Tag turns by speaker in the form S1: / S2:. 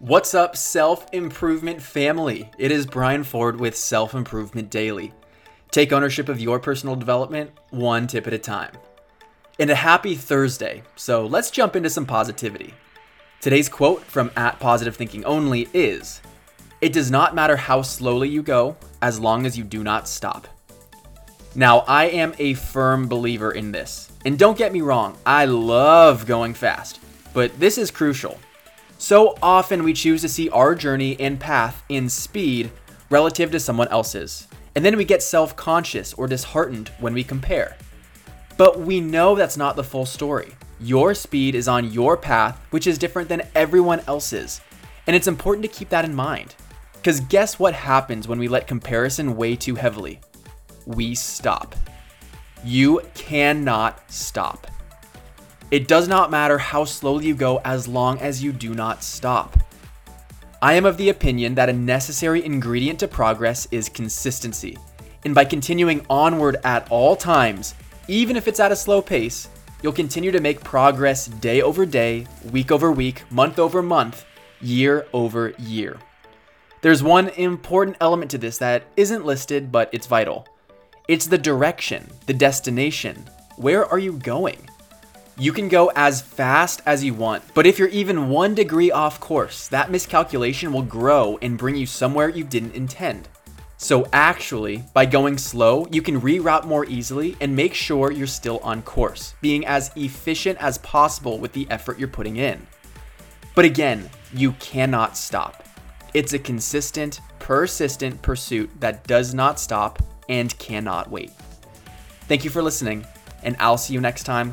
S1: What's up, self improvement family? It is Brian Ford with Self Improvement Daily. Take ownership of your personal development one tip at a time. And a happy Thursday, so let's jump into some positivity. Today's quote from at Positive Thinking Only is It does not matter how slowly you go as long as you do not stop. Now, I am a firm believer in this. And don't get me wrong, I love going fast, but this is crucial. So often we choose to see our journey and path in speed relative to someone else's, and then we get self conscious or disheartened when we compare. But we know that's not the full story. Your speed is on your path, which is different than everyone else's, and it's important to keep that in mind. Because guess what happens when we let comparison weigh too heavily? We stop. You cannot stop. It does not matter how slowly you go as long as you do not stop. I am of the opinion that a necessary ingredient to progress is consistency. And by continuing onward at all times, even if it's at a slow pace, you'll continue to make progress day over day, week over week, month over month, year over year. There's one important element to this that isn't listed, but it's vital. It's the direction, the destination. Where are you going? You can go as fast as you want, but if you're even one degree off course, that miscalculation will grow and bring you somewhere you didn't intend. So, actually, by going slow, you can reroute more easily and make sure you're still on course, being as efficient as possible with the effort you're putting in. But again, you cannot stop. It's a consistent, persistent pursuit that does not stop and cannot wait. Thank you for listening, and I'll see you next time